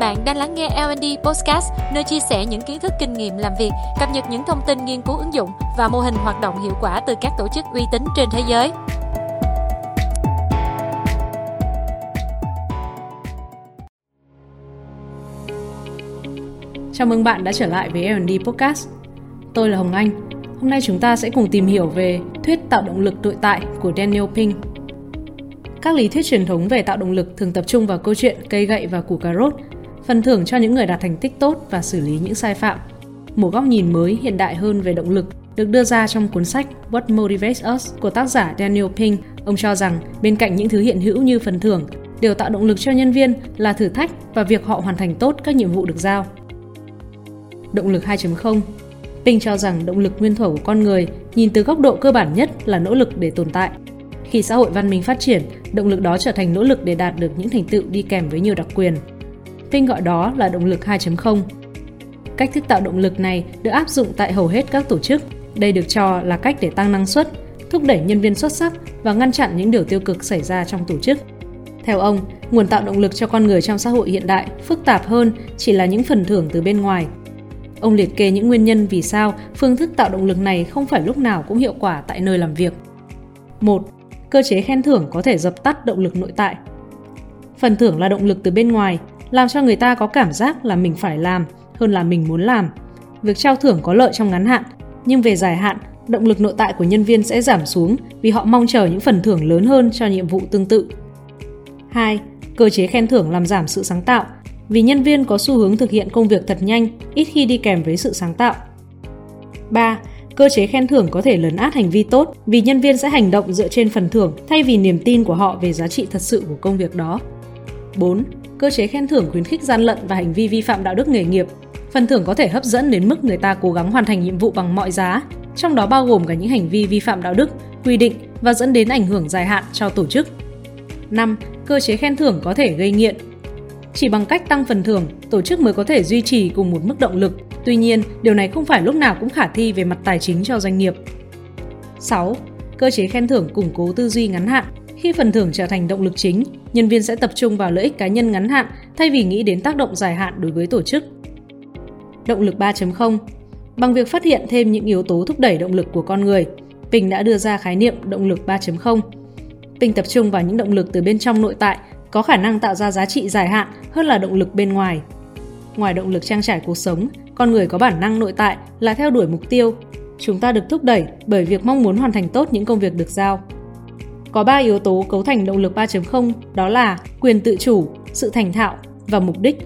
Bạn đang lắng nghe L&D Podcast, nơi chia sẻ những kiến thức kinh nghiệm làm việc, cập nhật những thông tin nghiên cứu ứng dụng và mô hình hoạt động hiệu quả từ các tổ chức uy tín trên thế giới. Chào mừng bạn đã trở lại với L&D Podcast. Tôi là Hồng Anh. Hôm nay chúng ta sẽ cùng tìm hiểu về thuyết tạo động lực nội tại của Daniel Pink. Các lý thuyết truyền thống về tạo động lực thường tập trung vào câu chuyện cây gậy và củ cà rốt, phần thưởng cho những người đạt thành tích tốt và xử lý những sai phạm. Một góc nhìn mới hiện đại hơn về động lực được đưa ra trong cuốn sách What Motivates Us của tác giả Daniel Pink. Ông cho rằng bên cạnh những thứ hiện hữu như phần thưởng, điều tạo động lực cho nhân viên là thử thách và việc họ hoàn thành tốt các nhiệm vụ được giao. Động lực 2.0 Pink cho rằng động lực nguyên thủy của con người nhìn từ góc độ cơ bản nhất là nỗ lực để tồn tại. Khi xã hội văn minh phát triển, động lực đó trở thành nỗ lực để đạt được những thành tựu đi kèm với nhiều đặc quyền. Pink gọi đó là động lực 2.0. Cách thức tạo động lực này được áp dụng tại hầu hết các tổ chức. Đây được cho là cách để tăng năng suất, thúc đẩy nhân viên xuất sắc và ngăn chặn những điều tiêu cực xảy ra trong tổ chức. Theo ông, nguồn tạo động lực cho con người trong xã hội hiện đại phức tạp hơn chỉ là những phần thưởng từ bên ngoài. Ông liệt kê những nguyên nhân vì sao phương thức tạo động lực này không phải lúc nào cũng hiệu quả tại nơi làm việc. 1 cơ chế khen thưởng có thể dập tắt động lực nội tại. Phần thưởng là động lực từ bên ngoài, làm cho người ta có cảm giác là mình phải làm hơn là mình muốn làm. Việc trao thưởng có lợi trong ngắn hạn, nhưng về dài hạn, động lực nội tại của nhân viên sẽ giảm xuống vì họ mong chờ những phần thưởng lớn hơn cho nhiệm vụ tương tự. 2. Cơ chế khen thưởng làm giảm sự sáng tạo, vì nhân viên có xu hướng thực hiện công việc thật nhanh, ít khi đi kèm với sự sáng tạo. 3 cơ chế khen thưởng có thể lấn át hành vi tốt vì nhân viên sẽ hành động dựa trên phần thưởng thay vì niềm tin của họ về giá trị thật sự của công việc đó. 4. Cơ chế khen thưởng khuyến khích gian lận và hành vi vi phạm đạo đức nghề nghiệp. Phần thưởng có thể hấp dẫn đến mức người ta cố gắng hoàn thành nhiệm vụ bằng mọi giá, trong đó bao gồm cả những hành vi vi phạm đạo đức, quy định và dẫn đến ảnh hưởng dài hạn cho tổ chức. 5. Cơ chế khen thưởng có thể gây nghiện. Chỉ bằng cách tăng phần thưởng, tổ chức mới có thể duy trì cùng một mức động lực Tuy nhiên, điều này không phải lúc nào cũng khả thi về mặt tài chính cho doanh nghiệp. 6. Cơ chế khen thưởng củng cố tư duy ngắn hạn. Khi phần thưởng trở thành động lực chính, nhân viên sẽ tập trung vào lợi ích cá nhân ngắn hạn thay vì nghĩ đến tác động dài hạn đối với tổ chức. Động lực 3.0 Bằng việc phát hiện thêm những yếu tố thúc đẩy động lực của con người, Bình đã đưa ra khái niệm động lực 3.0. Bình tập trung vào những động lực từ bên trong nội tại có khả năng tạo ra giá trị dài hạn hơn là động lực bên ngoài. Ngoài động lực trang trải cuộc sống, con người có bản năng nội tại là theo đuổi mục tiêu. Chúng ta được thúc đẩy bởi việc mong muốn hoàn thành tốt những công việc được giao. Có 3 yếu tố cấu thành động lực 3.0 đó là quyền tự chủ, sự thành thạo và mục đích.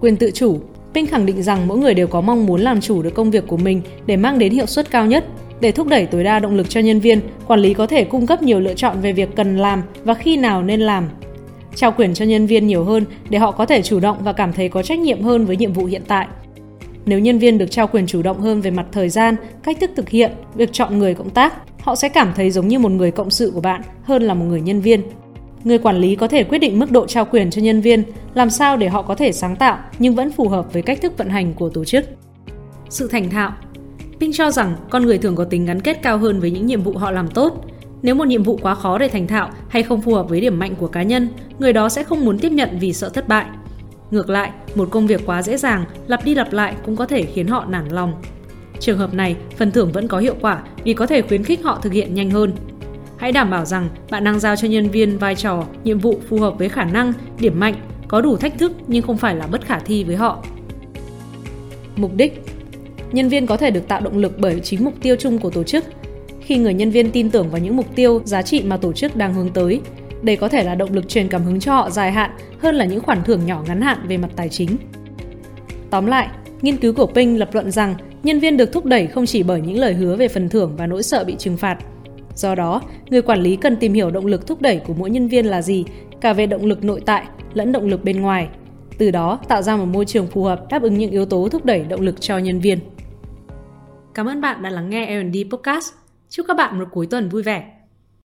Quyền tự chủ Pink khẳng định rằng mỗi người đều có mong muốn làm chủ được công việc của mình để mang đến hiệu suất cao nhất. Để thúc đẩy tối đa động lực cho nhân viên, quản lý có thể cung cấp nhiều lựa chọn về việc cần làm và khi nào nên làm. Trao quyền cho nhân viên nhiều hơn để họ có thể chủ động và cảm thấy có trách nhiệm hơn với nhiệm vụ hiện tại. Nếu nhân viên được trao quyền chủ động hơn về mặt thời gian, cách thức thực hiện, việc chọn người cộng tác, họ sẽ cảm thấy giống như một người cộng sự của bạn hơn là một người nhân viên. Người quản lý có thể quyết định mức độ trao quyền cho nhân viên, làm sao để họ có thể sáng tạo nhưng vẫn phù hợp với cách thức vận hành của tổ chức. Sự thành thạo Pin cho rằng con người thường có tính gắn kết cao hơn với những nhiệm vụ họ làm tốt. Nếu một nhiệm vụ quá khó để thành thạo hay không phù hợp với điểm mạnh của cá nhân, người đó sẽ không muốn tiếp nhận vì sợ thất bại. Ngược lại, một công việc quá dễ dàng, lặp đi lặp lại cũng có thể khiến họ nản lòng. Trường hợp này, phần thưởng vẫn có hiệu quả vì có thể khuyến khích họ thực hiện nhanh hơn. Hãy đảm bảo rằng bạn đang giao cho nhân viên vai trò, nhiệm vụ phù hợp với khả năng, điểm mạnh, có đủ thách thức nhưng không phải là bất khả thi với họ. Mục đích Nhân viên có thể được tạo động lực bởi chính mục tiêu chung của tổ chức. Khi người nhân viên tin tưởng vào những mục tiêu, giá trị mà tổ chức đang hướng tới, đây có thể là động lực truyền cảm hứng cho họ dài hạn hơn là những khoản thưởng nhỏ ngắn hạn về mặt tài chính. Tóm lại, nghiên cứu của Ping lập luận rằng nhân viên được thúc đẩy không chỉ bởi những lời hứa về phần thưởng và nỗi sợ bị trừng phạt. Do đó, người quản lý cần tìm hiểu động lực thúc đẩy của mỗi nhân viên là gì, cả về động lực nội tại lẫn động lực bên ngoài. Từ đó tạo ra một môi trường phù hợp đáp ứng những yếu tố thúc đẩy động lực cho nhân viên. Cảm ơn bạn đã lắng nghe L&D Podcast. Chúc các bạn một cuối tuần vui vẻ.